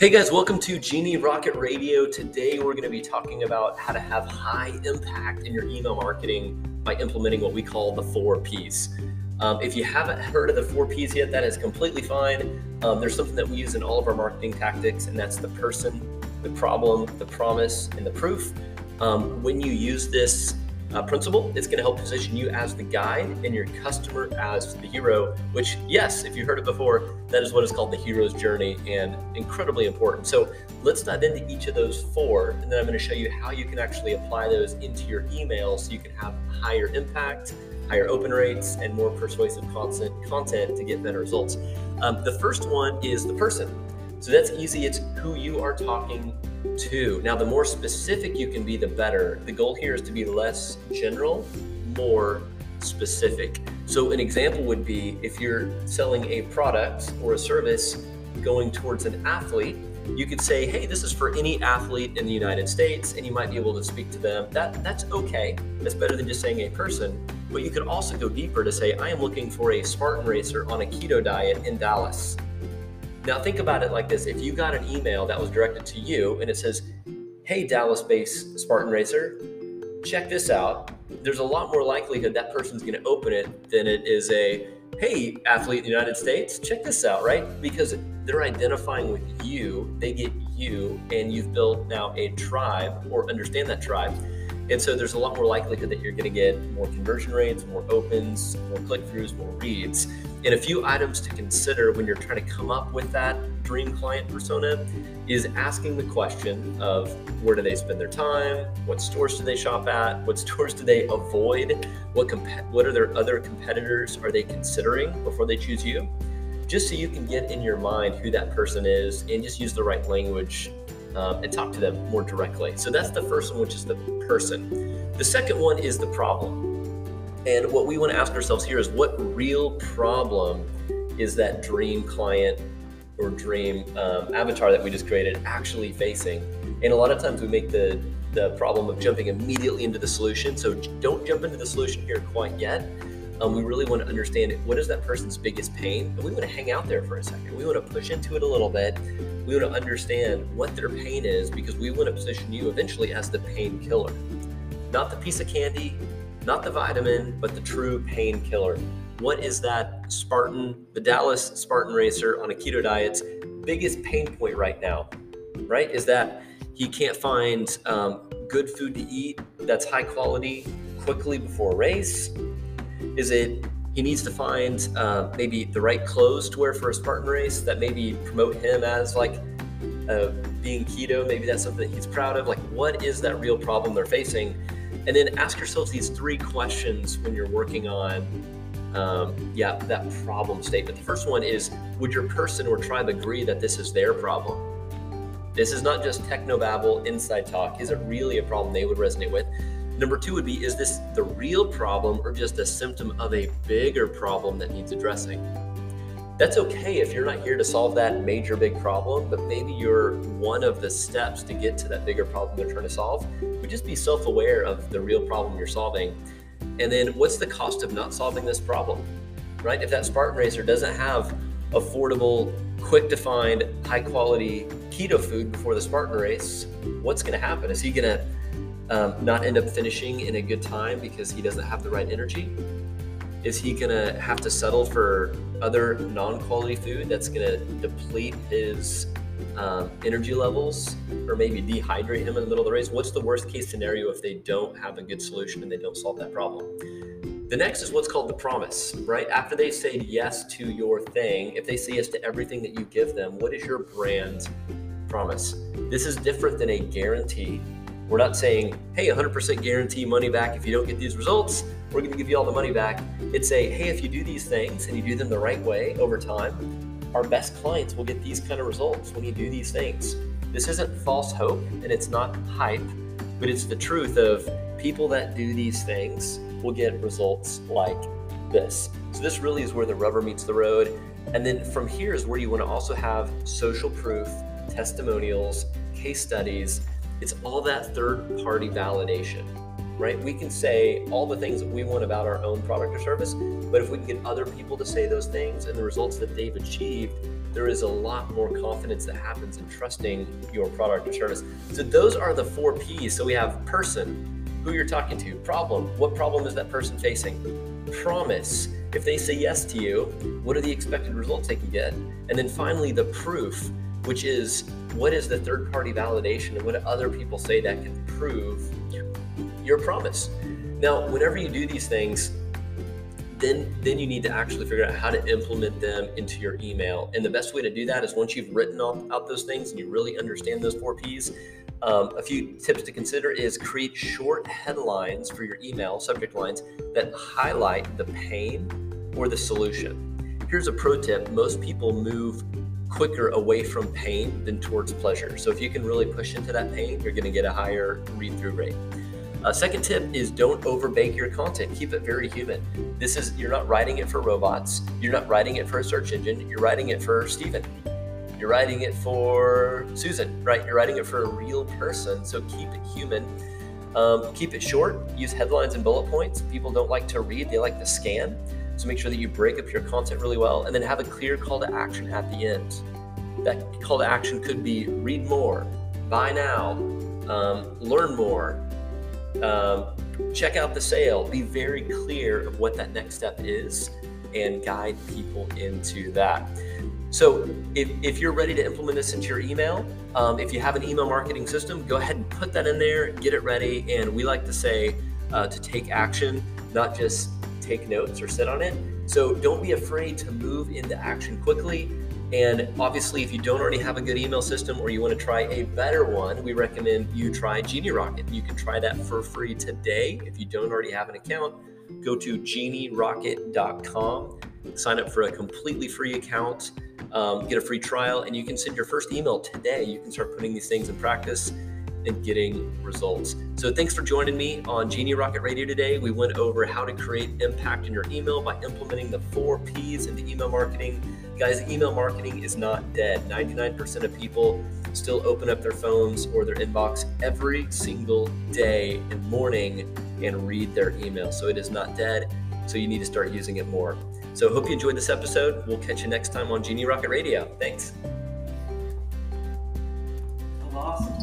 Hey guys, welcome to Genie Rocket Radio. Today we're going to be talking about how to have high impact in your email marketing by implementing what we call the four P's. Um, if you haven't heard of the four P's yet, that is completely fine. Um, there's something that we use in all of our marketing tactics, and that's the person, the problem, the promise, and the proof. Um, when you use this uh, principle. It's going to help position you as the guide and your customer as the hero, which, yes, if you heard it before, that is what is called the hero's journey and incredibly important. So let's dive into each of those four, and then I'm going to show you how you can actually apply those into your email so you can have higher impact, higher open rates, and more persuasive content, content to get better results. Um, the first one is the person. So that's easy. It's who you are talking to. Now, the more specific you can be, the better. The goal here is to be less general, more specific. So, an example would be if you're selling a product or a service going towards an athlete, you could say, "Hey, this is for any athlete in the United States," and you might be able to speak to them. That that's okay. That's better than just saying a person. But you could also go deeper to say, "I am looking for a Spartan racer on a keto diet in Dallas." Now, think about it like this if you got an email that was directed to you and it says, Hey, Dallas based Spartan Racer, check this out. There's a lot more likelihood that person's going to open it than it is a, Hey, athlete in the United States, check this out, right? Because they're identifying with you, they get you, and you've built now a tribe or understand that tribe. And so there's a lot more likelihood that you're going to get more conversion rates, more opens, more click throughs, more reads. And a few items to consider when you're trying to come up with that dream client persona is asking the question of where do they spend their time? What stores do they shop at? What stores do they avoid? What comp- what are their other competitors are they considering before they choose you? Just so you can get in your mind who that person is and just use the right language um, and talk to them more directly. So that's the first one, which is the person. The second one is the problem. And what we want to ask ourselves here is what real problem is that dream client or dream um, avatar that we just created actually facing? And a lot of times we make the the problem of jumping immediately into the solution. So don't jump into the solution here quite yet. Um, we really want to understand what is that person's biggest pain, and we want to hang out there for a second. We want to push into it a little bit. We want to understand what their pain is because we want to position you eventually as the painkiller, not the piece of candy, not the vitamin, but the true painkiller. What is that Spartan, the Dallas Spartan racer on a keto diet's biggest pain point right now? Right? Is that he can't find um, good food to eat that's high quality quickly before a race? Is it he needs to find uh, maybe the right clothes to wear for a Spartan race that maybe promote him as like uh, being keto? Maybe that's something that he's proud of. Like, what is that real problem they're facing? And then ask yourselves these three questions when you're working on, um, yeah, that problem statement. The first one is Would your person or tribe agree that this is their problem? This is not just technobabble, inside talk. Is it really a problem they would resonate with? Number two would be Is this the real problem or just a symptom of a bigger problem that needs addressing? That's okay if you're not here to solve that major big problem, but maybe you're one of the steps to get to that bigger problem they're trying to solve. But just be self aware of the real problem you're solving. And then what's the cost of not solving this problem? Right? If that Spartan racer doesn't have affordable, quick to find, high quality keto food before the Spartan race, what's going to happen? Is he going to um, not end up finishing in a good time because he doesn't have the right energy? Is he going to have to settle for other non quality food that's going to deplete his um, energy levels or maybe dehydrate him in the middle of the race? What's the worst case scenario if they don't have a good solution and they don't solve that problem? The next is what's called the promise, right? After they say yes to your thing, if they say yes to everything that you give them, what is your brand promise? This is different than a guarantee. We're not saying, hey, 100% guarantee money back if you don't get these results. We're going to give you all the money back. It's a, hey, if you do these things and you do them the right way over time, our best clients will get these kind of results when you do these things. This isn't false hope and it's not hype, but it's the truth of people that do these things will get results like this. So, this really is where the rubber meets the road. And then from here is where you want to also have social proof, testimonials, case studies, it's all that third party validation. right? We can say all the things that we want about our own product or service, but if we can get other people to say those things and the results that they've achieved, there is a lot more confidence that happens in trusting your product or service. So those are the four P's. So we have person, who you're talking to, problem, what problem is that person facing? Promise, if they say yes to you, what are the expected results they can get? And then finally, the proof, which is what is the third party validation and what do other people say that can prove your promise? Now, whenever you do these things, then then you need to actually figure out how to implement them into your email. And the best way to do that is once you've written out, out those things and you really understand those four P's. Um, a few tips to consider is create short headlines for your email subject lines that highlight the pain or the solution. Here's a pro tip: most people move quicker away from pain than towards pleasure. So if you can really push into that pain, you're going to get a higher read through rate. Uh, second tip is don't overbake your content. Keep it very human. This is you're not writing it for robots. You're not writing it for a search engine. You're writing it for Stephen. You're writing it for Susan, right? You're writing it for a real person. So keep it human. Um, keep it short. Use headlines and bullet points. People don't like to read; they like to scan. So make sure that you break up your content really well, and then have a clear call to action at the end. That call to action could be read more, buy now, um, learn more, um, check out the sale. Be very clear of what that next step is and guide people into that. So, if, if you're ready to implement this into your email, um, if you have an email marketing system, go ahead and put that in there, get it ready. And we like to say uh, to take action, not just take notes or sit on it. So, don't be afraid to move into action quickly. And obviously, if you don't already have a good email system or you want to try a better one, we recommend you try Genie Rocket. You can try that for free today. If you don't already have an account, go to genierocket.com, sign up for a completely free account, um, get a free trial, and you can send your first email today. You can start putting these things in practice and getting results. So thanks for joining me on Genie Rocket Radio today. We went over how to create impact in your email by implementing the four P's into email marketing. Guys, email marketing is not dead. 99% of people still open up their phones or their inbox every single day and morning and read their email. So it is not dead. So you need to start using it more. So hope you enjoyed this episode. We'll catch you next time on Genie Rocket Radio. Thanks. Awesome.